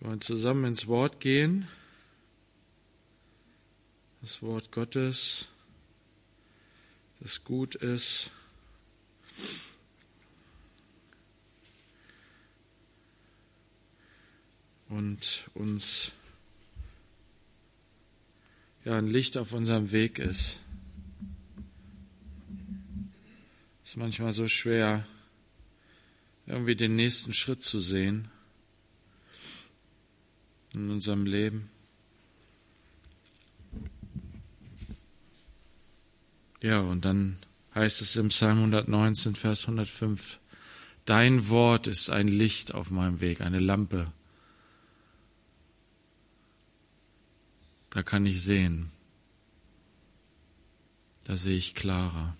Wir wollen zusammen ins Wort gehen. Das Wort Gottes, das gut ist. Und uns ja ein Licht auf unserem Weg ist. Es ist manchmal so schwer, irgendwie den nächsten Schritt zu sehen in unserem Leben. Ja, und dann heißt es im Psalm 119, Vers 105, Dein Wort ist ein Licht auf meinem Weg, eine Lampe. Da kann ich sehen. Da sehe ich klarer.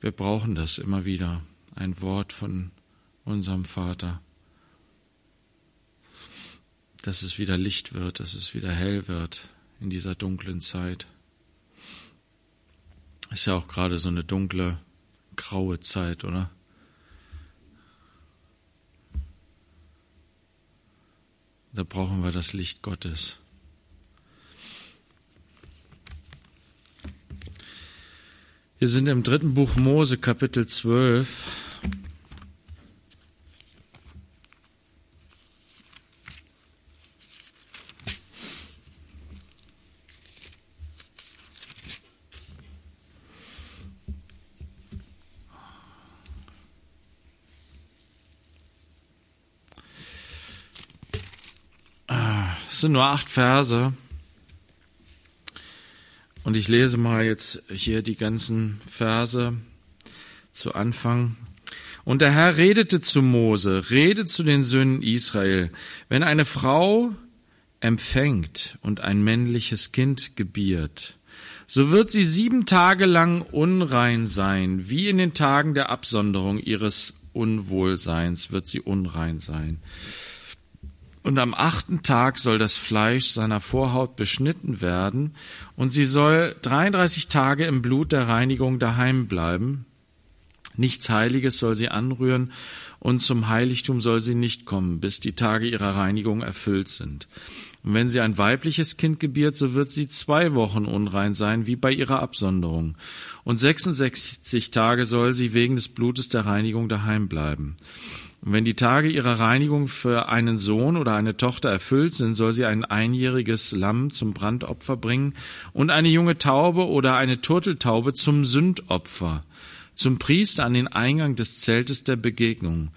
Wir brauchen das immer wieder, ein Wort von unserem Vater dass es wieder Licht wird, dass es wieder hell wird in dieser dunklen Zeit. Ist ja auch gerade so eine dunkle, graue Zeit, oder? Da brauchen wir das Licht Gottes. Wir sind im dritten Buch Mose, Kapitel 12. sind nur acht Verse. Und ich lese mal jetzt hier die ganzen Verse zu Anfang. Und der Herr redete zu Mose, redet zu den Söhnen Israel, wenn eine Frau empfängt und ein männliches Kind gebiert, so wird sie sieben Tage lang unrein sein, wie in den Tagen der Absonderung ihres Unwohlseins wird sie unrein sein. Und am achten Tag soll das Fleisch seiner Vorhaut beschnitten werden, und sie soll 33 Tage im Blut der Reinigung daheim bleiben. Nichts Heiliges soll sie anrühren, und zum Heiligtum soll sie nicht kommen, bis die Tage ihrer Reinigung erfüllt sind. Und wenn sie ein weibliches Kind gebiert, so wird sie zwei Wochen unrein sein, wie bei ihrer Absonderung. Und 66 Tage soll sie wegen des Blutes der Reinigung daheim bleiben. Und wenn die Tage ihrer Reinigung für einen Sohn oder eine Tochter erfüllt sind, soll sie ein einjähriges Lamm zum Brandopfer bringen und eine junge Taube oder eine Turteltaube zum Sündopfer, zum Priester an den Eingang des Zeltes der Begegnung.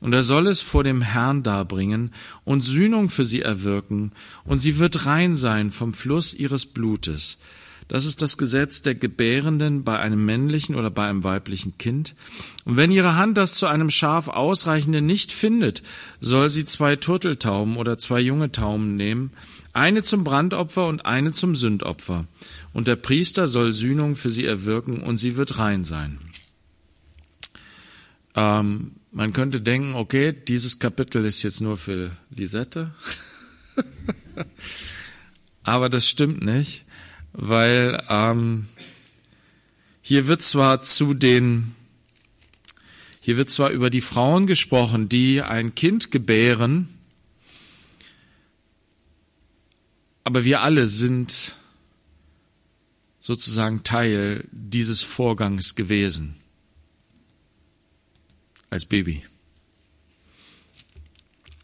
Und er soll es vor dem Herrn darbringen und Sühnung für sie erwirken, und sie wird rein sein vom Fluss ihres Blutes. Das ist das Gesetz der Gebärenden bei einem männlichen oder bei einem weiblichen Kind. Und wenn ihre Hand das zu einem Schaf ausreichende nicht findet, soll sie zwei Turteltauben oder zwei junge Tauben nehmen, eine zum Brandopfer und eine zum Sündopfer. Und der Priester soll Sühnung für sie erwirken und sie wird rein sein. Ähm, man könnte denken, okay, dieses Kapitel ist jetzt nur für Lisette. Aber das stimmt nicht weil ähm, hier wird zwar zu den, hier wird zwar über die Frauen gesprochen, die ein Kind gebären, aber wir alle sind sozusagen Teil dieses Vorgangs gewesen als Baby.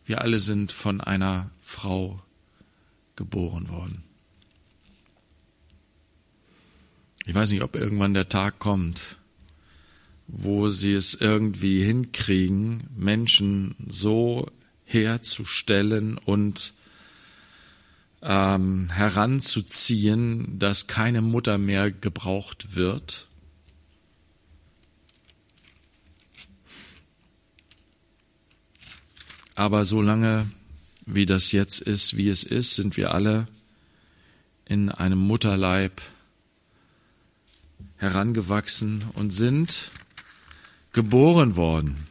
Wir alle sind von einer Frau geboren worden. Ich weiß nicht, ob irgendwann der Tag kommt, wo sie es irgendwie hinkriegen, Menschen so herzustellen und ähm, heranzuziehen, dass keine Mutter mehr gebraucht wird. Aber solange wie das jetzt ist, wie es ist, sind wir alle in einem Mutterleib herangewachsen und sind geboren worden.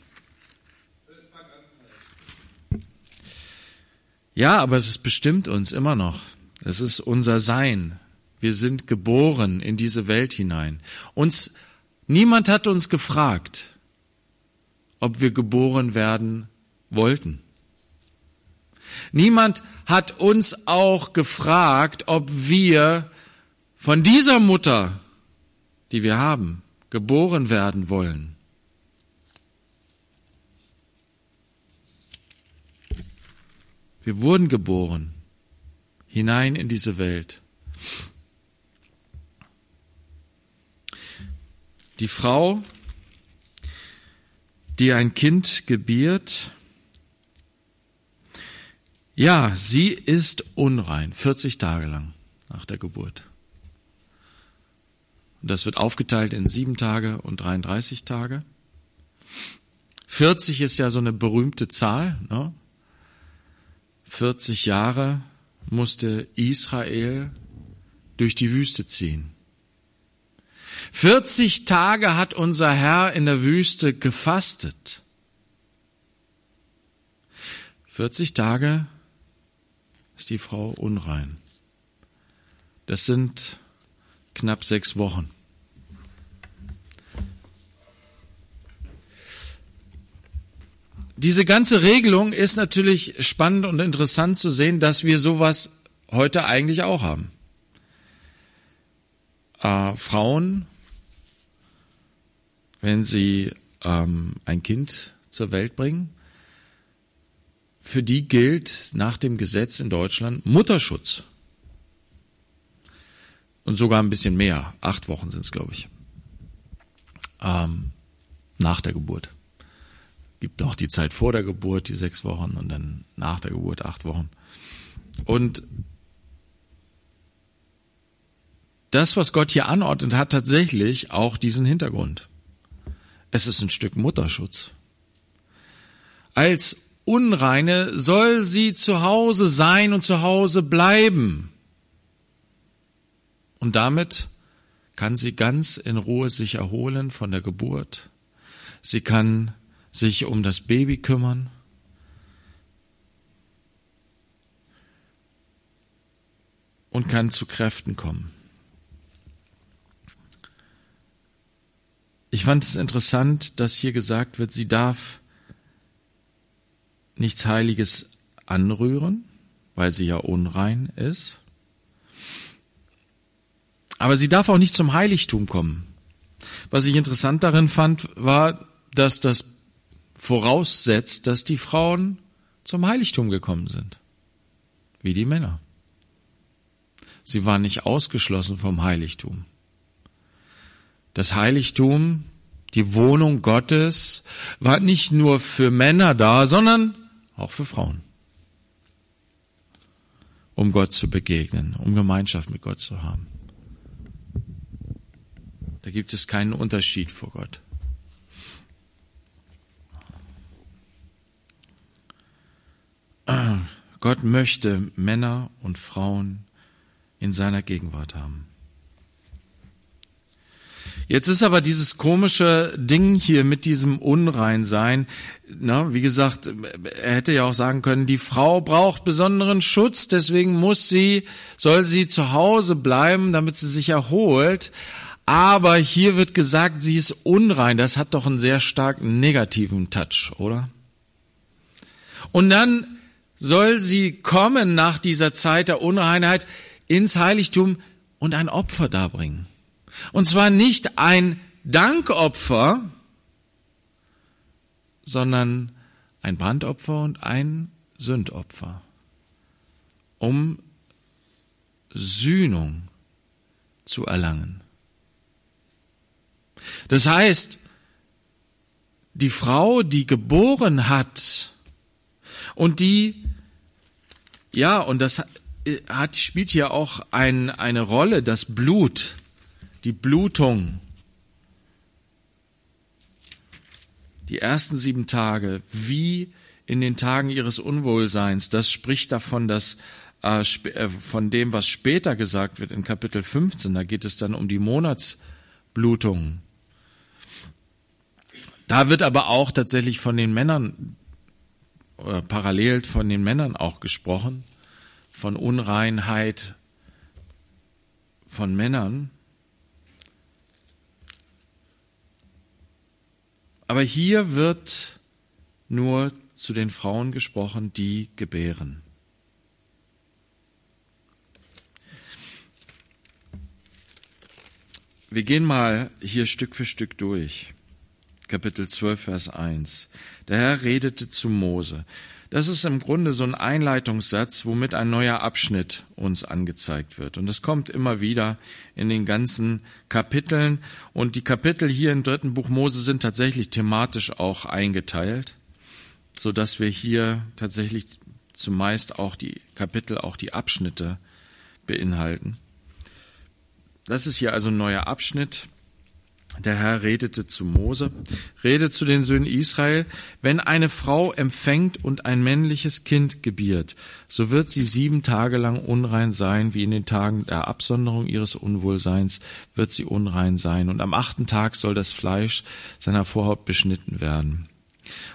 Ja, aber es bestimmt uns immer noch. Es ist unser Sein. Wir sind geboren in diese Welt hinein. Uns, niemand hat uns gefragt, ob wir geboren werden wollten. Niemand hat uns auch gefragt, ob wir von dieser Mutter, die wir haben, geboren werden wollen. Wir wurden geboren hinein in diese Welt. Die Frau, die ein Kind gebiert, ja, sie ist unrein, 40 Tage lang nach der Geburt. Das wird aufgeteilt in sieben Tage und 33 Tage. 40 ist ja so eine berühmte Zahl. Ne? 40 Jahre musste Israel durch die Wüste ziehen. 40 Tage hat unser Herr in der Wüste gefastet. 40 Tage ist die Frau unrein. Das sind knapp sechs Wochen. Diese ganze Regelung ist natürlich spannend und interessant zu sehen, dass wir sowas heute eigentlich auch haben. Äh, Frauen, wenn sie ähm, ein Kind zur Welt bringen, für die gilt nach dem Gesetz in Deutschland Mutterschutz. Und sogar ein bisschen mehr. Acht Wochen sind es, glaube ich. Ähm, nach der Geburt. Gibt auch die Zeit vor der Geburt, die sechs Wochen, und dann nach der Geburt acht Wochen. Und das, was Gott hier anordnet, hat tatsächlich auch diesen Hintergrund. Es ist ein Stück Mutterschutz. Als Unreine soll sie zu Hause sein und zu Hause bleiben. Und damit kann sie ganz in Ruhe sich erholen von der Geburt. Sie kann sich um das Baby kümmern. Und kann zu Kräften kommen. Ich fand es interessant, dass hier gesagt wird, sie darf nichts Heiliges anrühren, weil sie ja unrein ist. Aber sie darf auch nicht zum Heiligtum kommen. Was ich interessant darin fand, war, dass das voraussetzt, dass die Frauen zum Heiligtum gekommen sind, wie die Männer. Sie waren nicht ausgeschlossen vom Heiligtum. Das Heiligtum, die Wohnung Gottes, war nicht nur für Männer da, sondern auch für Frauen, um Gott zu begegnen, um Gemeinschaft mit Gott zu haben. Da gibt es keinen Unterschied vor Gott. Gott möchte Männer und Frauen in seiner Gegenwart haben. Jetzt ist aber dieses komische Ding hier mit diesem Unreinsein, na, wie gesagt, er hätte ja auch sagen können, die Frau braucht besonderen Schutz, deswegen muss sie, soll sie zu Hause bleiben, damit sie sich erholt. Aber hier wird gesagt, sie ist unrein. Das hat doch einen sehr starken negativen Touch, oder? Und dann soll sie kommen nach dieser Zeit der Unreinheit ins Heiligtum und ein Opfer darbringen. Und zwar nicht ein Dankopfer, sondern ein Brandopfer und ein Sündopfer, um Sühnung zu erlangen. Das heißt, die Frau, die geboren hat und die, ja, und das hat, spielt hier auch ein, eine Rolle, das Blut, die Blutung, die ersten sieben Tage, wie in den Tagen ihres Unwohlseins, das spricht davon, dass äh, äh von dem, was später gesagt wird in Kapitel 15, da geht es dann um die Monatsblutung. Da wird aber auch tatsächlich von den Männern, oder parallel von den Männern auch gesprochen, von Unreinheit von Männern. Aber hier wird nur zu den Frauen gesprochen, die gebären. Wir gehen mal hier Stück für Stück durch. Kapitel 12, Vers 1. Der Herr redete zu Mose. Das ist im Grunde so ein Einleitungssatz, womit ein neuer Abschnitt uns angezeigt wird. Und das kommt immer wieder in den ganzen Kapiteln. Und die Kapitel hier im dritten Buch Mose sind tatsächlich thematisch auch eingeteilt, so dass wir hier tatsächlich zumeist auch die Kapitel, auch die Abschnitte beinhalten. Das ist hier also ein neuer Abschnitt. Der Herr redete zu Mose, redet zu den Söhnen Israel, wenn eine Frau empfängt und ein männliches Kind gebiert, so wird sie sieben Tage lang unrein sein, wie in den Tagen der Absonderung ihres Unwohlseins wird sie unrein sein, und am achten Tag soll das Fleisch seiner Vorhaut beschnitten werden.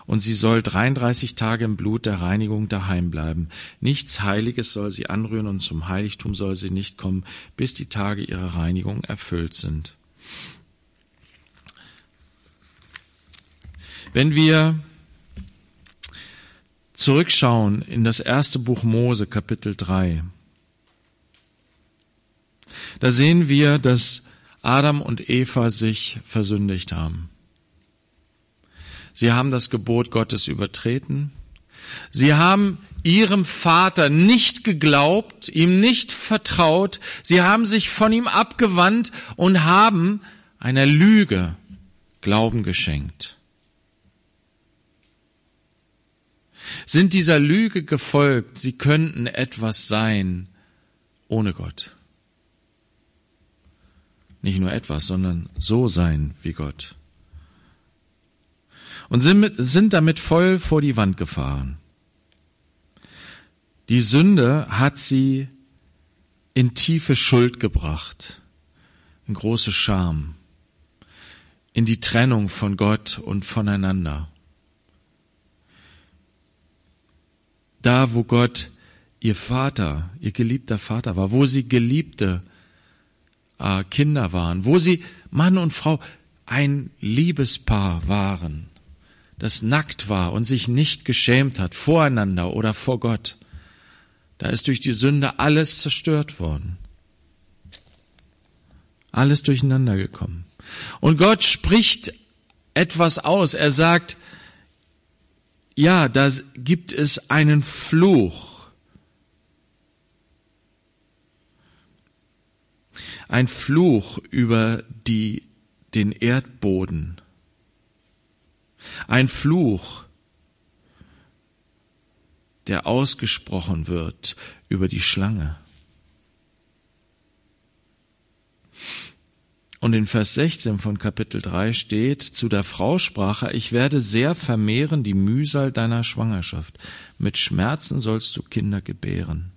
Und sie soll 33 Tage im Blut der Reinigung daheim bleiben. Nichts Heiliges soll sie anrühren und zum Heiligtum soll sie nicht kommen, bis die Tage ihrer Reinigung erfüllt sind. Wenn wir zurückschauen in das erste Buch Mose, Kapitel 3, da sehen wir, dass Adam und Eva sich versündigt haben. Sie haben das Gebot Gottes übertreten. Sie haben ihrem Vater nicht geglaubt, ihm nicht vertraut. Sie haben sich von ihm abgewandt und haben einer Lüge Glauben geschenkt. Sind dieser Lüge gefolgt, sie könnten etwas sein ohne Gott. Nicht nur etwas, sondern so sein wie Gott. Und sind damit voll vor die Wand gefahren. Die Sünde hat sie in tiefe Schuld gebracht, in große Scham, in die Trennung von Gott und voneinander. Da wo Gott ihr Vater, ihr geliebter Vater war, wo sie geliebte äh, Kinder waren, wo sie Mann und Frau ein Liebespaar waren, das nackt war und sich nicht geschämt hat voreinander oder vor Gott. Da ist durch die Sünde alles zerstört worden. Alles durcheinander gekommen. Und Gott spricht etwas aus. Er sagt, ja, da gibt es einen Fluch. Ein Fluch über die, den Erdboden. Ein Fluch, der ausgesprochen wird über die Schlange. Und in Vers 16 von Kapitel 3 steht, zu der Frau sprach er, ich werde sehr vermehren die Mühsal deiner Schwangerschaft. Mit Schmerzen sollst du Kinder gebären.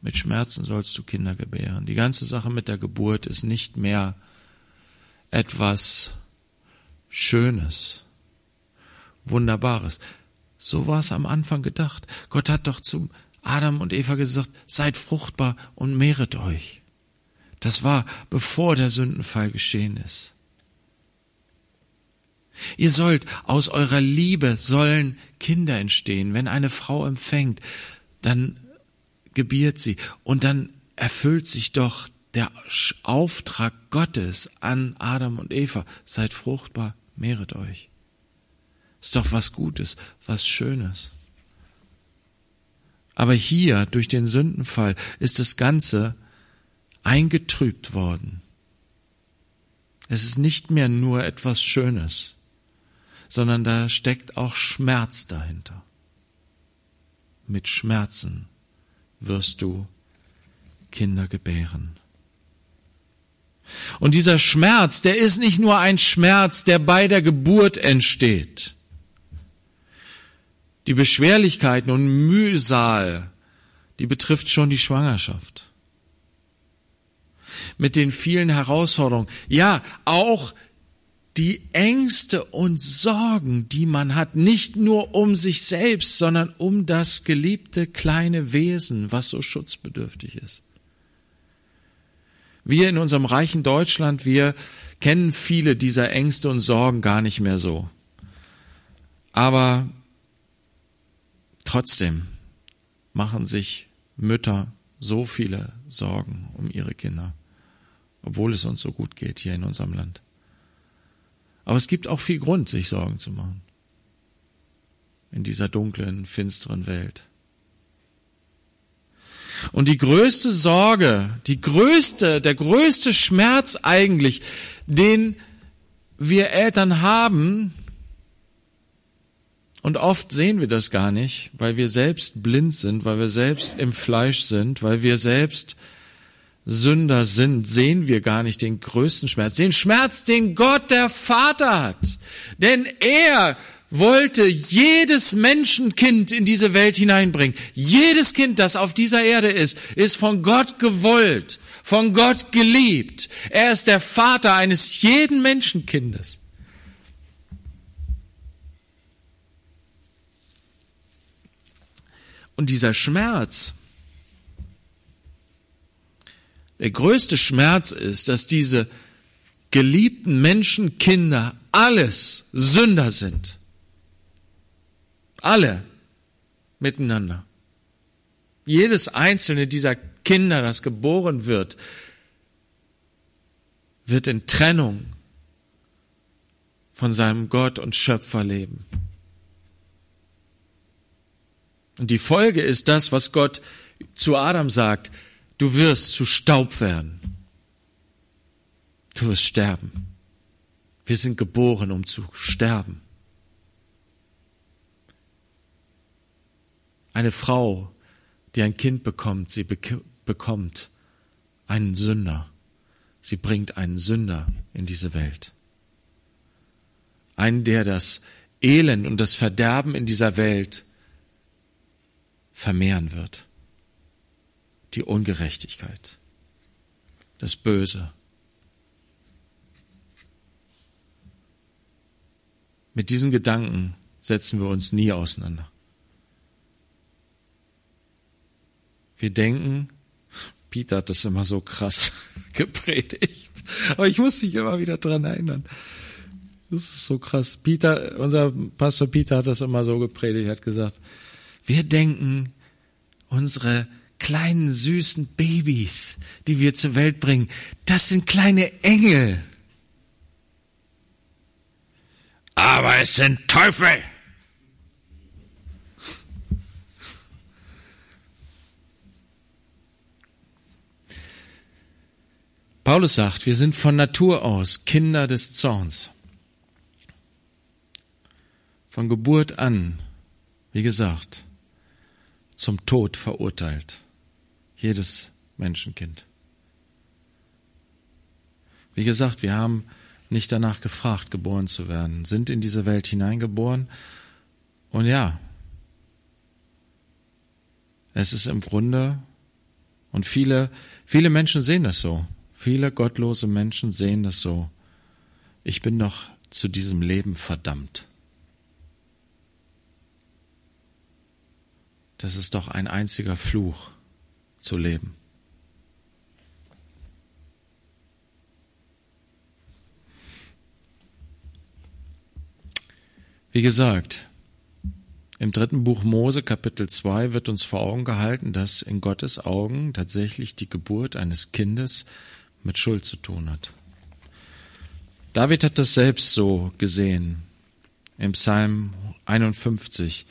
Mit Schmerzen sollst du Kinder gebären. Die ganze Sache mit der Geburt ist nicht mehr etwas Schönes, Wunderbares. So war es am Anfang gedacht. Gott hat doch zu Adam und Eva gesagt, seid fruchtbar und mehret euch. Das war bevor der Sündenfall geschehen ist. Ihr sollt aus eurer Liebe sollen Kinder entstehen. Wenn eine Frau empfängt, dann gebiert sie und dann erfüllt sich doch der Auftrag Gottes an Adam und Eva. Seid fruchtbar, mehret euch. Ist doch was Gutes, was Schönes. Aber hier, durch den Sündenfall, ist das Ganze eingetrübt worden. Es ist nicht mehr nur etwas Schönes, sondern da steckt auch Schmerz dahinter. Mit Schmerzen wirst du Kinder gebären. Und dieser Schmerz, der ist nicht nur ein Schmerz, der bei der Geburt entsteht. Die Beschwerlichkeiten und Mühsal, die betrifft schon die Schwangerschaft mit den vielen Herausforderungen. Ja, auch die Ängste und Sorgen, die man hat, nicht nur um sich selbst, sondern um das geliebte kleine Wesen, was so schutzbedürftig ist. Wir in unserem reichen Deutschland, wir kennen viele dieser Ängste und Sorgen gar nicht mehr so. Aber trotzdem machen sich Mütter so viele Sorgen um ihre Kinder, obwohl es uns so gut geht hier in unserem Land. Aber es gibt auch viel Grund, sich Sorgen zu machen in dieser dunklen, finsteren Welt. Und die größte Sorge, die größte, der größte Schmerz eigentlich, den wir Eltern haben, und oft sehen wir das gar nicht, weil wir selbst blind sind, weil wir selbst im Fleisch sind, weil wir selbst Sünder sind, sehen wir gar nicht den größten Schmerz, den Schmerz, den Gott der Vater hat. Denn er wollte jedes Menschenkind in diese Welt hineinbringen. Jedes Kind, das auf dieser Erde ist, ist von Gott gewollt, von Gott geliebt. Er ist der Vater eines jeden Menschenkindes. Und dieser Schmerz, der größte Schmerz ist, dass diese geliebten Menschenkinder alles Sünder sind. Alle miteinander. Jedes einzelne dieser Kinder, das geboren wird, wird in Trennung von seinem Gott und Schöpfer leben. Und die Folge ist das, was Gott zu Adam sagt, du wirst zu Staub werden. Du wirst sterben. Wir sind geboren, um zu sterben. Eine Frau, die ein Kind bekommt, sie bekommt einen Sünder. Sie bringt einen Sünder in diese Welt. Einen, der das Elend und das Verderben in dieser Welt vermehren wird. Die Ungerechtigkeit, das Böse. Mit diesen Gedanken setzen wir uns nie auseinander. Wir denken, Peter hat das immer so krass gepredigt, aber ich muss mich immer wieder dran erinnern. Das ist so krass. Peter, unser Pastor Peter hat das immer so gepredigt, hat gesagt, wir denken, unsere kleinen süßen Babys, die wir zur Welt bringen, das sind kleine Engel. Aber es sind Teufel. Paulus sagt, wir sind von Natur aus Kinder des Zorns. Von Geburt an, wie gesagt, zum Tod verurteilt. Jedes Menschenkind. Wie gesagt, wir haben nicht danach gefragt, geboren zu werden, sind in diese Welt hineingeboren. Und ja, es ist im Grunde, und viele, viele Menschen sehen das so. Viele gottlose Menschen sehen das so. Ich bin doch zu diesem Leben verdammt. Das ist doch ein einziger Fluch zu leben. Wie gesagt, im dritten Buch Mose Kapitel 2 wird uns vor Augen gehalten, dass in Gottes Augen tatsächlich die Geburt eines Kindes mit Schuld zu tun hat. David hat das selbst so gesehen im Psalm 51,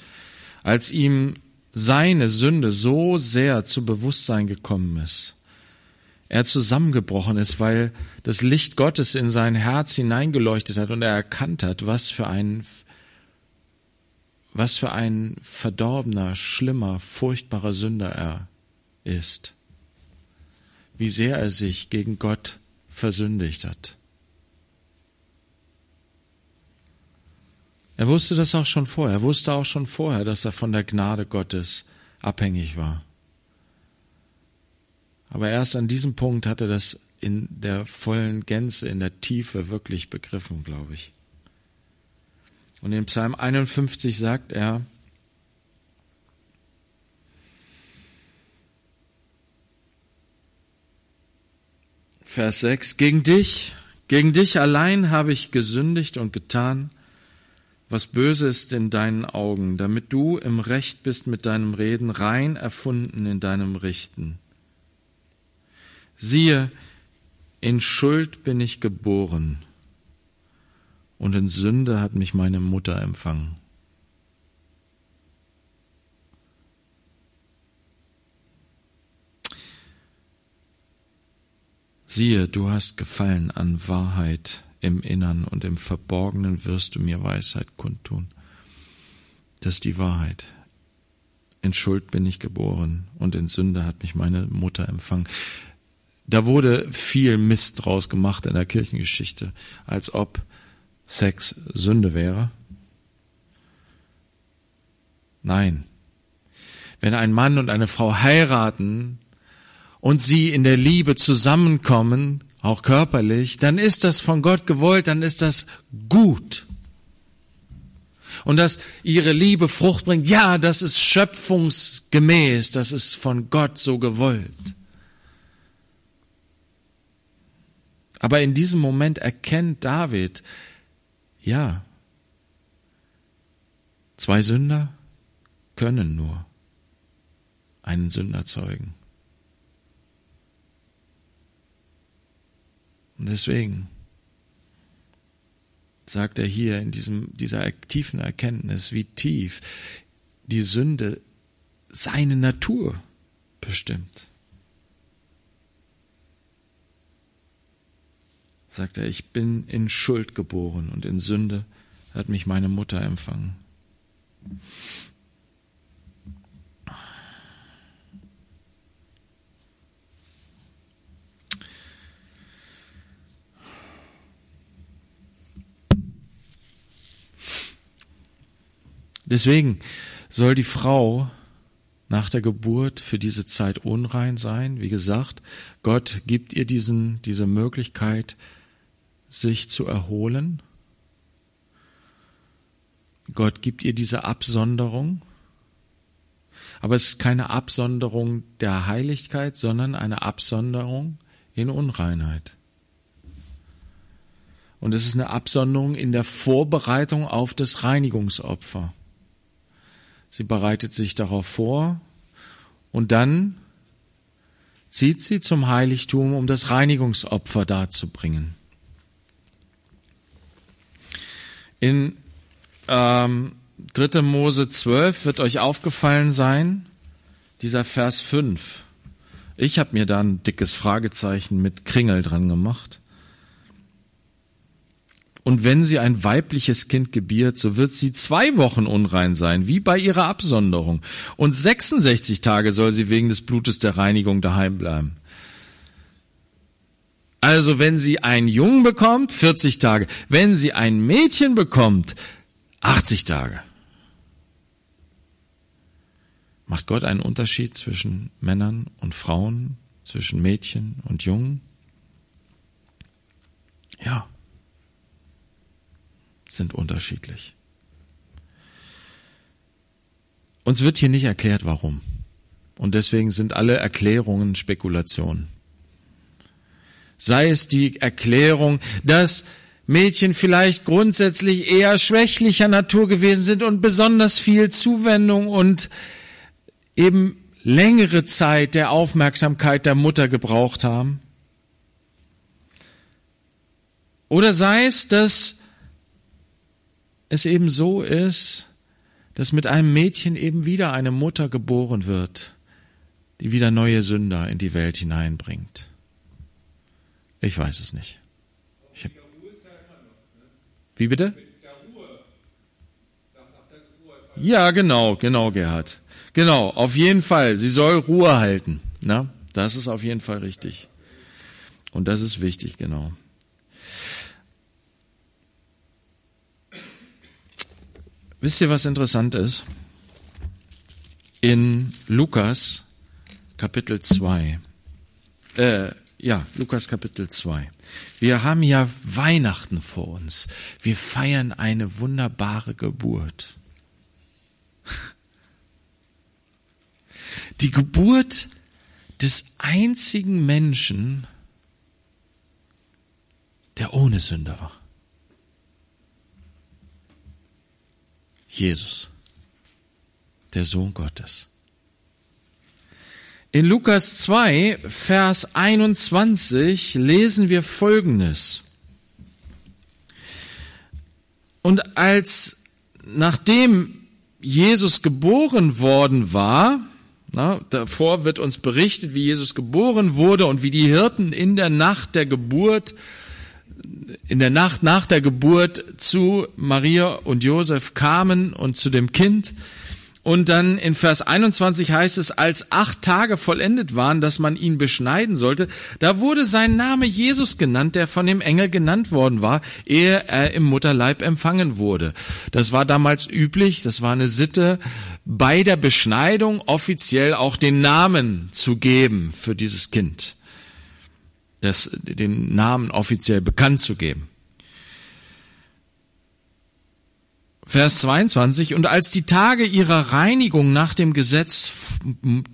als ihm seine Sünde so sehr zu Bewusstsein gekommen ist. Er zusammengebrochen ist, weil das Licht Gottes in sein Herz hineingeleuchtet hat und er erkannt hat, was für ein, was für ein verdorbener, schlimmer, furchtbarer Sünder er ist. Wie sehr er sich gegen Gott versündigt hat. Er wusste das auch schon vorher. Er wusste auch schon vorher, dass er von der Gnade Gottes abhängig war. Aber erst an diesem Punkt hat er das in der vollen Gänze, in der Tiefe wirklich begriffen, glaube ich. Und in Psalm 51 sagt er, Vers 6, gegen dich, gegen dich allein habe ich gesündigt und getan, was böse ist in deinen Augen, damit du im Recht bist mit deinem Reden, rein erfunden in deinem Richten. Siehe, in Schuld bin ich geboren, und in Sünde hat mich meine Mutter empfangen. Siehe, du hast Gefallen an Wahrheit im Innern und im Verborgenen wirst du mir Weisheit kundtun. Das ist die Wahrheit. In Schuld bin ich geboren und in Sünde hat mich meine Mutter empfangen. Da wurde viel Mist draus gemacht in der Kirchengeschichte, als ob Sex Sünde wäre. Nein. Wenn ein Mann und eine Frau heiraten und sie in der Liebe zusammenkommen, auch körperlich, dann ist das von Gott gewollt, dann ist das gut. Und dass ihre Liebe Frucht bringt, ja, das ist schöpfungsgemäß, das ist von Gott so gewollt. Aber in diesem Moment erkennt David, ja, zwei Sünder können nur einen Sünder zeugen. Und deswegen sagt er hier in diesem, dieser tiefen Erkenntnis, wie tief die Sünde seine Natur bestimmt. Sagt er, ich bin in Schuld geboren und in Sünde hat mich meine Mutter empfangen. Deswegen soll die Frau nach der Geburt für diese Zeit unrein sein. Wie gesagt, Gott gibt ihr diesen, diese Möglichkeit, sich zu erholen. Gott gibt ihr diese Absonderung. Aber es ist keine Absonderung der Heiligkeit, sondern eine Absonderung in Unreinheit. Und es ist eine Absonderung in der Vorbereitung auf das Reinigungsopfer. Sie bereitet sich darauf vor und dann zieht sie zum Heiligtum, um das Reinigungsopfer darzubringen. In ähm, 3. Mose 12 wird euch aufgefallen sein, dieser Vers 5. Ich habe mir da ein dickes Fragezeichen mit Kringel dran gemacht. Und wenn sie ein weibliches Kind gebiert, so wird sie zwei Wochen unrein sein, wie bei ihrer Absonderung. Und 66 Tage soll sie wegen des Blutes der Reinigung daheim bleiben. Also wenn sie einen Jungen bekommt, 40 Tage. Wenn sie ein Mädchen bekommt, 80 Tage. Macht Gott einen Unterschied zwischen Männern und Frauen, zwischen Mädchen und Jungen? Ja sind unterschiedlich. Uns wird hier nicht erklärt, warum. Und deswegen sind alle Erklärungen Spekulationen. Sei es die Erklärung, dass Mädchen vielleicht grundsätzlich eher schwächlicher Natur gewesen sind und besonders viel Zuwendung und eben längere Zeit der Aufmerksamkeit der Mutter gebraucht haben. Oder sei es, dass es eben so ist, dass mit einem Mädchen eben wieder eine Mutter geboren wird, die wieder neue Sünder in die Welt hineinbringt. Ich weiß es nicht. Hab, wie bitte? Ja, genau, genau, Gerhard. Genau, auf jeden Fall. Sie soll Ruhe halten. Na, das ist auf jeden Fall richtig. Und das ist wichtig, genau. Wisst ihr, was interessant ist? In Lukas Kapitel 2, äh, ja, Lukas Kapitel 2. Wir haben ja Weihnachten vor uns. Wir feiern eine wunderbare Geburt. Die Geburt des einzigen Menschen, der ohne Sünde war. Jesus, der Sohn Gottes. In Lukas 2, Vers 21 lesen wir Folgendes. Und als nachdem Jesus geboren worden war, na, davor wird uns berichtet, wie Jesus geboren wurde und wie die Hirten in der Nacht der Geburt, in der Nacht nach der Geburt zu Maria und Josef kamen und zu dem Kind. Und dann in Vers 21 heißt es, als acht Tage vollendet waren, dass man ihn beschneiden sollte, da wurde sein Name Jesus genannt, der von dem Engel genannt worden war, ehe er im Mutterleib empfangen wurde. Das war damals üblich, das war eine Sitte, bei der Beschneidung offiziell auch den Namen zu geben für dieses Kind. Das, den Namen offiziell bekannt zu geben. Vers 22, und als die Tage ihrer Reinigung nach dem Gesetz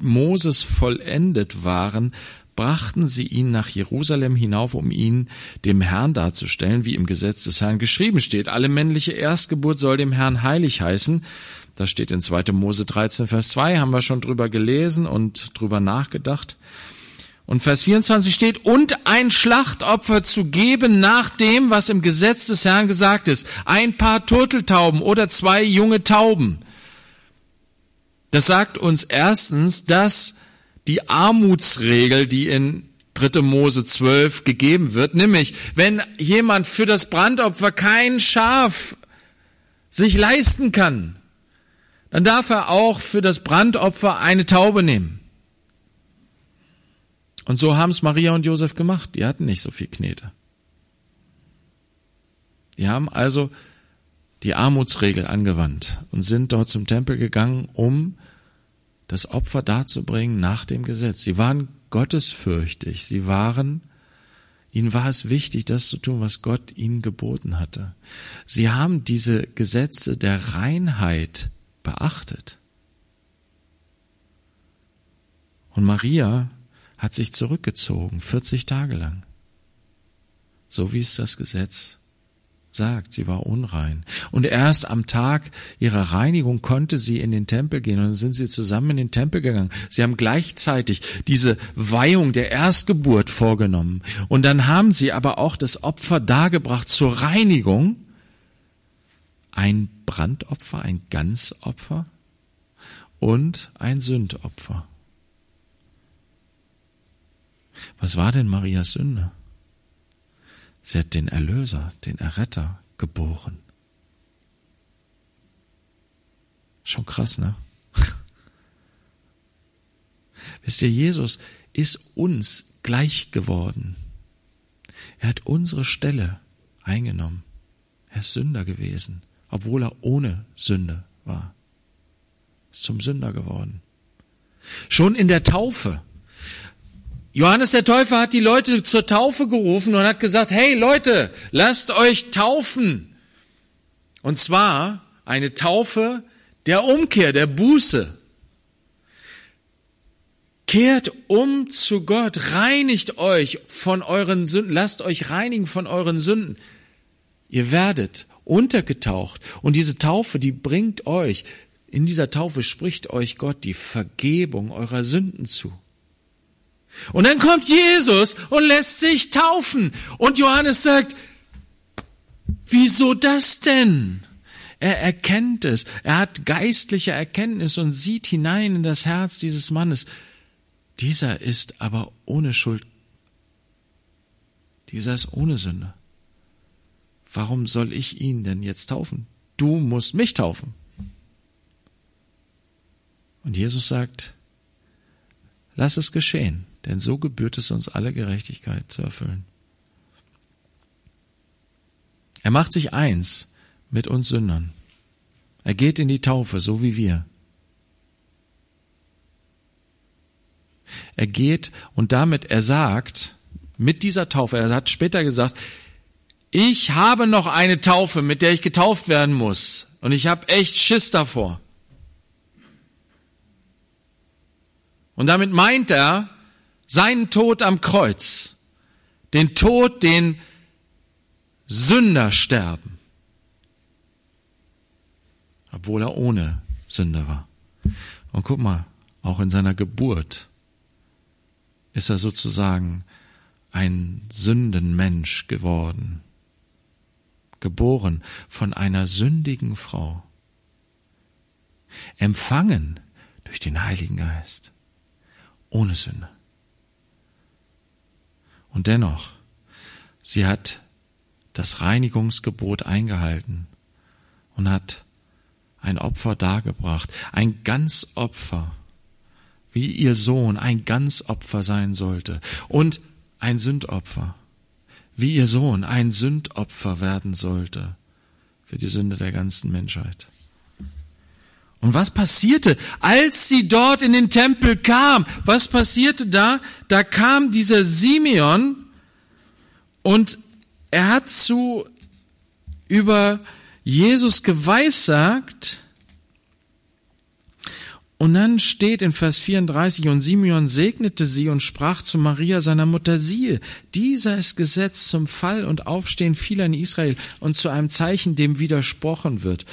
Moses vollendet waren, brachten sie ihn nach Jerusalem hinauf, um ihn dem Herrn darzustellen, wie im Gesetz des Herrn geschrieben steht. Alle männliche Erstgeburt soll dem Herrn heilig heißen. Das steht in 2. Mose 13, Vers 2, haben wir schon drüber gelesen und drüber nachgedacht. Und Vers 24 steht, und ein Schlachtopfer zu geben nach dem, was im Gesetz des Herrn gesagt ist. Ein paar Turteltauben oder zwei junge Tauben. Das sagt uns erstens, dass die Armutsregel, die in 3. Mose 12 gegeben wird, nämlich, wenn jemand für das Brandopfer kein Schaf sich leisten kann, dann darf er auch für das Brandopfer eine Taube nehmen. Und so haben es Maria und Josef gemacht. Die hatten nicht so viel Knete. Die haben also die Armutsregel angewandt und sind dort zum Tempel gegangen, um das Opfer darzubringen nach dem Gesetz. Sie waren gottesfürchtig. Sie waren, ihnen war es wichtig, das zu tun, was Gott ihnen geboten hatte. Sie haben diese Gesetze der Reinheit beachtet. Und Maria hat sich zurückgezogen, 40 Tage lang. So wie es das Gesetz sagt, sie war unrein. Und erst am Tag ihrer Reinigung konnte sie in den Tempel gehen und dann sind sie zusammen in den Tempel gegangen. Sie haben gleichzeitig diese Weihung der Erstgeburt vorgenommen. Und dann haben sie aber auch das Opfer dargebracht zur Reinigung. Ein Brandopfer, ein Ganzopfer und ein Sündopfer. Was war denn Marias Sünde? Sie hat den Erlöser, den Erretter geboren. Schon krass, ne? Wisst ihr, Jesus ist uns gleich geworden. Er hat unsere Stelle eingenommen. Er ist Sünder gewesen, obwohl er ohne Sünde war. Ist zum Sünder geworden. Schon in der Taufe Johannes der Täufer hat die Leute zur Taufe gerufen und hat gesagt, hey Leute, lasst euch taufen. Und zwar eine Taufe der Umkehr, der Buße. Kehrt um zu Gott, reinigt euch von euren Sünden, lasst euch reinigen von euren Sünden. Ihr werdet untergetaucht und diese Taufe, die bringt euch, in dieser Taufe spricht euch Gott die Vergebung eurer Sünden zu. Und dann kommt Jesus und lässt sich taufen. Und Johannes sagt, wieso das denn? Er erkennt es. Er hat geistliche Erkenntnis und sieht hinein in das Herz dieses Mannes. Dieser ist aber ohne Schuld. Dieser ist ohne Sünde. Warum soll ich ihn denn jetzt taufen? Du musst mich taufen. Und Jesus sagt, lass es geschehen denn so gebührt es uns alle Gerechtigkeit zu erfüllen. Er macht sich eins mit uns Sündern. Er geht in die Taufe, so wie wir. Er geht und damit er sagt, mit dieser Taufe, er hat später gesagt, ich habe noch eine Taufe, mit der ich getauft werden muss. Und ich habe echt Schiss davor. Und damit meint er, seinen Tod am Kreuz, den Tod, den Sünder sterben. Obwohl er ohne Sünde war. Und guck mal, auch in seiner Geburt ist er sozusagen ein Sündenmensch geworden, geboren von einer sündigen Frau, empfangen durch den Heiligen Geist, ohne Sünde. Und dennoch, sie hat das Reinigungsgebot eingehalten und hat ein Opfer dargebracht, ein Ganzopfer, wie ihr Sohn ein Ganzopfer sein sollte und ein Sündopfer, wie ihr Sohn ein Sündopfer werden sollte für die Sünde der ganzen Menschheit. Und was passierte, als sie dort in den Tempel kam? Was passierte da? Da kam dieser Simeon und er hat zu über Jesus geweissagt, und dann steht in Vers 34, und Simeon segnete sie und sprach zu Maria, seiner Mutter, siehe, dieser ist gesetzt zum Fall und Aufstehen vieler in Israel und zu einem Zeichen, dem widersprochen wird.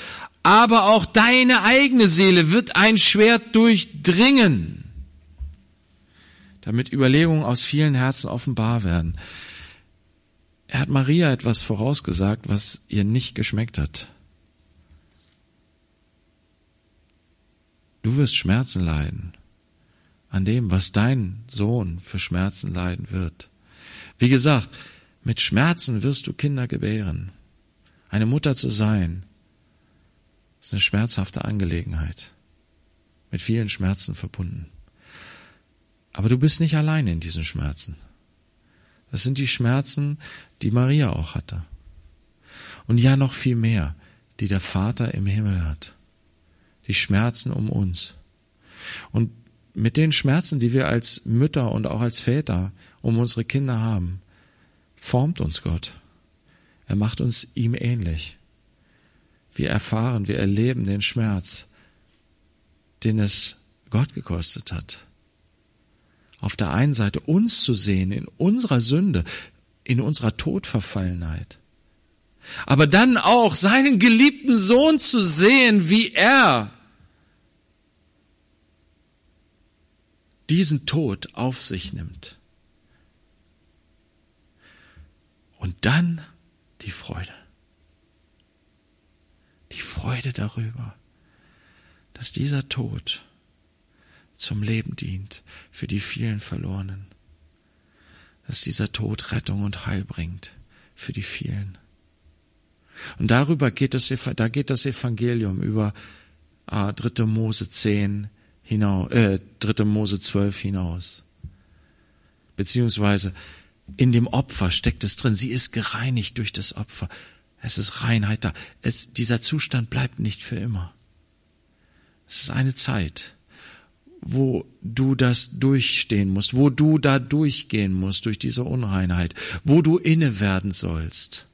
Aber auch deine eigene Seele wird ein Schwert durchdringen, damit Überlegungen aus vielen Herzen offenbar werden. Er hat Maria etwas vorausgesagt, was ihr nicht geschmeckt hat. Du wirst Schmerzen leiden an dem, was dein Sohn für Schmerzen leiden wird. Wie gesagt, mit Schmerzen wirst du Kinder gebären. Eine Mutter zu sein, ist eine schmerzhafte Angelegenheit, mit vielen Schmerzen verbunden. Aber du bist nicht alleine in diesen Schmerzen. Das sind die Schmerzen, die Maria auch hatte. Und ja noch viel mehr, die der Vater im Himmel hat die Schmerzen um uns. Und mit den Schmerzen, die wir als Mütter und auch als Väter um unsere Kinder haben, formt uns Gott. Er macht uns ihm ähnlich. Wir erfahren, wir erleben den Schmerz, den es Gott gekostet hat. Auf der einen Seite uns zu sehen in unserer Sünde, in unserer Todverfallenheit. Aber dann auch seinen geliebten Sohn zu sehen, wie er diesen Tod auf sich nimmt. Und dann die Freude. Freude darüber, dass dieser Tod zum Leben dient für die vielen Verlorenen. Dass dieser Tod Rettung und Heil bringt für die vielen. Und darüber geht das, da geht das Evangelium über äh, 3. Mose 10, hinaus, äh, 3. Mose 12 hinaus. Beziehungsweise in dem Opfer steckt es drin. Sie ist gereinigt durch das Opfer. Es ist Reinheit da. Es, dieser Zustand bleibt nicht für immer. Es ist eine Zeit, wo du das durchstehen musst, wo du da durchgehen musst durch diese Unreinheit, wo du inne werden sollst.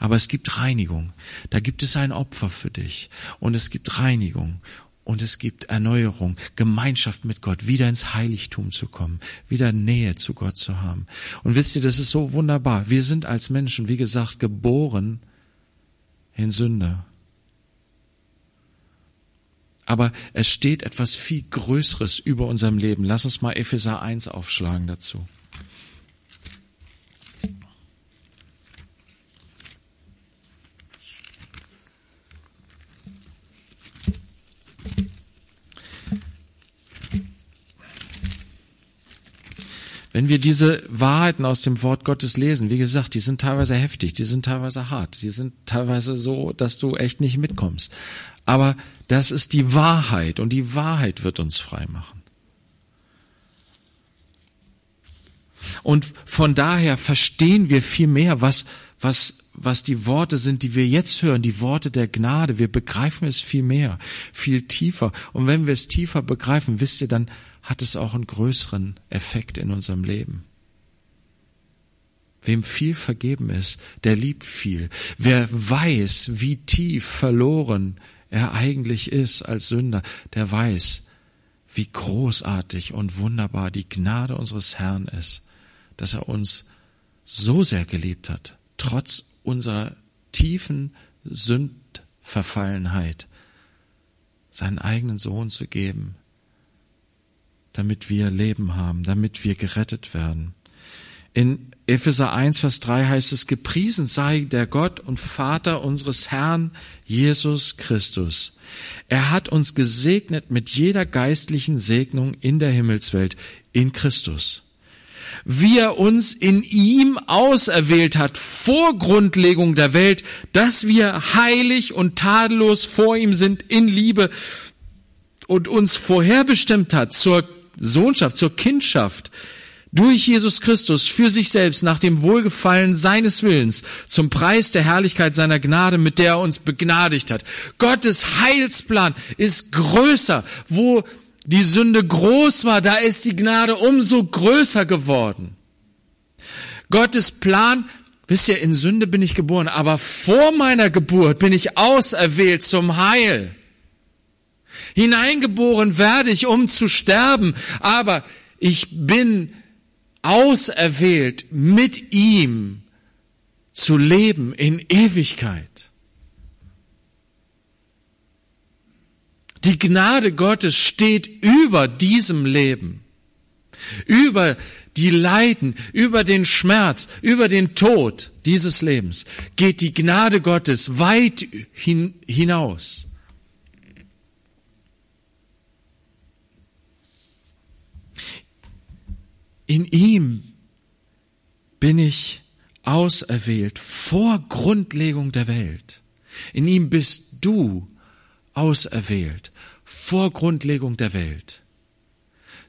Aber es gibt Reinigung. Da gibt es ein Opfer für dich. Und es gibt Reinigung. Und es gibt Erneuerung, Gemeinschaft mit Gott, wieder ins Heiligtum zu kommen, wieder Nähe zu Gott zu haben. Und wisst ihr, das ist so wunderbar. Wir sind als Menschen, wie gesagt, geboren in Sünde. Aber es steht etwas viel Größeres über unserem Leben. Lass uns mal Epheser 1 aufschlagen dazu. Wenn wir diese Wahrheiten aus dem Wort Gottes lesen, wie gesagt, die sind teilweise heftig, die sind teilweise hart, die sind teilweise so, dass du echt nicht mitkommst. Aber das ist die Wahrheit und die Wahrheit wird uns frei machen. Und von daher verstehen wir viel mehr, was, was, was die Worte sind, die wir jetzt hören, die Worte der Gnade. Wir begreifen es viel mehr, viel tiefer. Und wenn wir es tiefer begreifen, wisst ihr, dann hat es auch einen größeren Effekt in unserem Leben. Wem viel vergeben ist, der liebt viel. Wer weiß, wie tief verloren er eigentlich ist als Sünder, der weiß, wie großartig und wunderbar die Gnade unseres Herrn ist, dass er uns so sehr geliebt hat, trotz unserer tiefen Sündverfallenheit, seinen eigenen Sohn zu geben, damit wir Leben haben, damit wir gerettet werden. In Epheser 1, Vers 3 heißt es, gepriesen sei der Gott und Vater unseres Herrn Jesus Christus. Er hat uns gesegnet mit jeder geistlichen Segnung in der Himmelswelt in Christus. Wie er uns in ihm auserwählt hat vor Grundlegung der Welt, dass wir heilig und tadellos vor ihm sind in Liebe und uns vorherbestimmt hat zur Sohnschaft, zur Kindschaft, durch Jesus Christus für sich selbst nach dem Wohlgefallen seines Willens zum Preis der Herrlichkeit seiner Gnade, mit der er uns begnadigt hat. Gottes Heilsplan ist größer. Wo die Sünde groß war, da ist die Gnade umso größer geworden. Gottes Plan, wisst ihr, in Sünde bin ich geboren, aber vor meiner Geburt bin ich auserwählt zum Heil. Hineingeboren werde ich, um zu sterben, aber ich bin auserwählt, mit ihm zu leben in Ewigkeit. Die Gnade Gottes steht über diesem Leben, über die Leiden, über den Schmerz, über den Tod dieses Lebens geht die Gnade Gottes weit hin, hinaus. In ihm bin ich auserwählt vor Grundlegung der Welt. In ihm bist du auserwählt vor Grundlegung der Welt.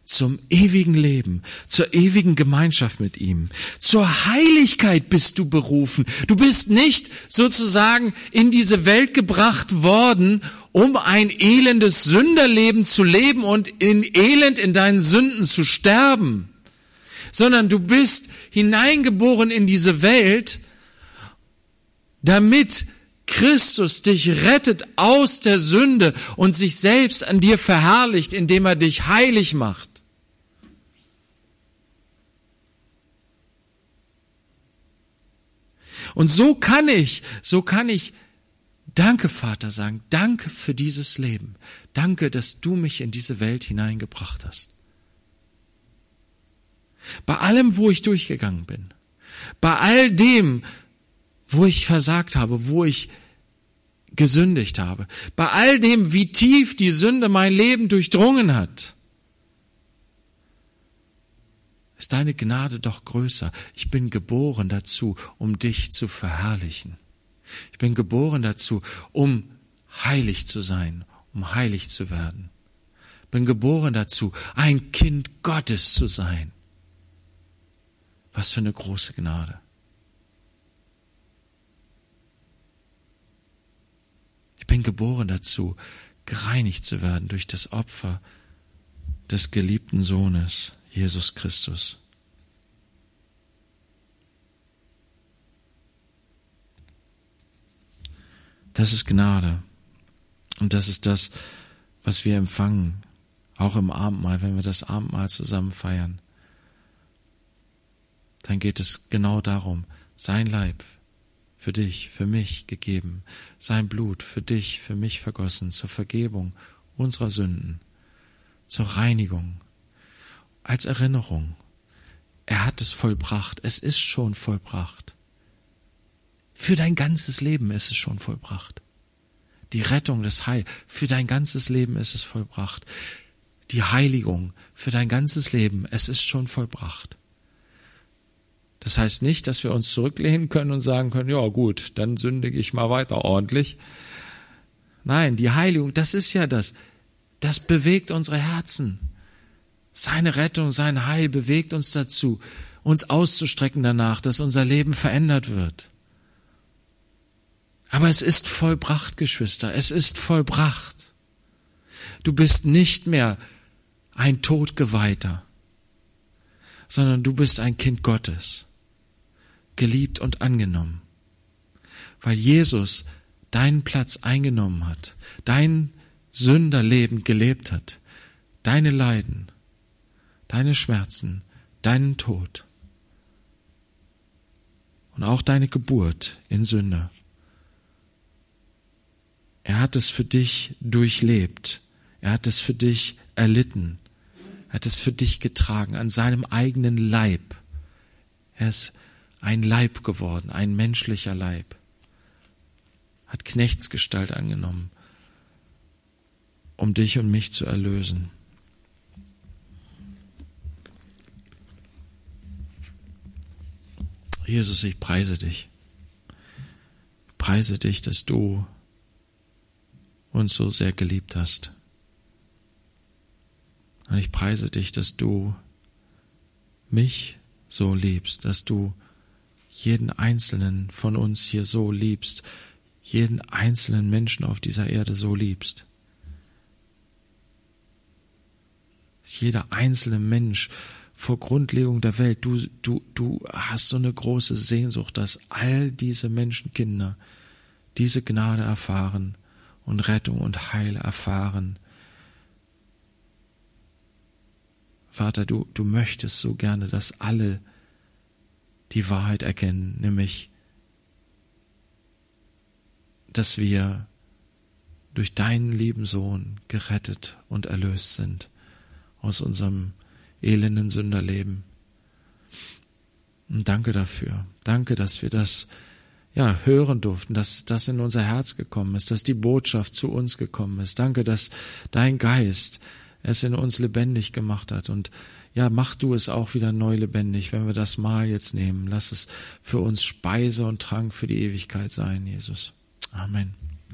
Zum ewigen Leben, zur ewigen Gemeinschaft mit ihm. Zur Heiligkeit bist du berufen. Du bist nicht sozusagen in diese Welt gebracht worden, um ein elendes Sünderleben zu leben und in Elend in deinen Sünden zu sterben sondern du bist hineingeboren in diese Welt, damit Christus dich rettet aus der Sünde und sich selbst an dir verherrlicht, indem er dich heilig macht. Und so kann ich, so kann ich Danke, Vater, sagen. Danke für dieses Leben. Danke, dass du mich in diese Welt hineingebracht hast. Bei allem, wo ich durchgegangen bin. Bei all dem, wo ich versagt habe, wo ich gesündigt habe. Bei all dem, wie tief die Sünde mein Leben durchdrungen hat. Ist deine Gnade doch größer. Ich bin geboren dazu, um dich zu verherrlichen. Ich bin geboren dazu, um heilig zu sein, um heilig zu werden. Bin geboren dazu, ein Kind Gottes zu sein. Was für eine große Gnade. Ich bin geboren dazu, gereinigt zu werden durch das Opfer des geliebten Sohnes, Jesus Christus. Das ist Gnade. Und das ist das, was wir empfangen, auch im Abendmahl, wenn wir das Abendmahl zusammen feiern dann geht es genau darum, sein Leib für dich, für mich gegeben, sein Blut für dich, für mich vergossen, zur Vergebung unserer Sünden, zur Reinigung, als Erinnerung. Er hat es vollbracht, es ist schon vollbracht. Für dein ganzes Leben ist es schon vollbracht. Die Rettung des Heil, für dein ganzes Leben ist es vollbracht. Die Heiligung, für dein ganzes Leben, es ist schon vollbracht. Das heißt nicht, dass wir uns zurücklehnen können und sagen können, ja gut, dann sündige ich mal weiter ordentlich. Nein, die Heiligung, das ist ja das. Das bewegt unsere Herzen. Seine Rettung, sein Heil bewegt uns dazu, uns auszustrecken danach, dass unser Leben verändert wird. Aber es ist vollbracht, Geschwister, es ist vollbracht. Du bist nicht mehr ein Todgeweihter, sondern du bist ein Kind Gottes geliebt und angenommen. Weil Jesus deinen Platz eingenommen hat, dein Sünderleben gelebt hat, deine Leiden, deine Schmerzen, deinen Tod. und auch deine Geburt in Sünde. Er hat es für dich durchlebt. Er hat es für dich erlitten. Er hat es für dich getragen an seinem eigenen Leib. Er ist ein Leib geworden, ein menschlicher Leib. Hat Knechtsgestalt angenommen, um dich und mich zu erlösen. Jesus, ich preise dich. Ich preise dich, dass du uns so sehr geliebt hast. Und ich preise dich, dass du mich so liebst, dass du jeden einzelnen von uns hier so liebst, jeden einzelnen Menschen auf dieser Erde so liebst. Dass jeder einzelne Mensch vor Grundlegung der Welt, du, du, du hast so eine große Sehnsucht, dass all diese Menschenkinder diese Gnade erfahren und Rettung und Heil erfahren. Vater, du, du möchtest so gerne, dass alle die Wahrheit erkennen, nämlich, dass wir durch deinen lieben Sohn gerettet und erlöst sind aus unserem elenden Sünderleben. Und danke dafür. Danke, dass wir das ja, hören durften, dass das in unser Herz gekommen ist, dass die Botschaft zu uns gekommen ist. Danke, dass dein Geist es in uns lebendig gemacht hat. Und ja, mach du es auch wieder neu lebendig, wenn wir das Mal jetzt nehmen. Lass es für uns Speise und Trank für die Ewigkeit sein, Jesus. Amen.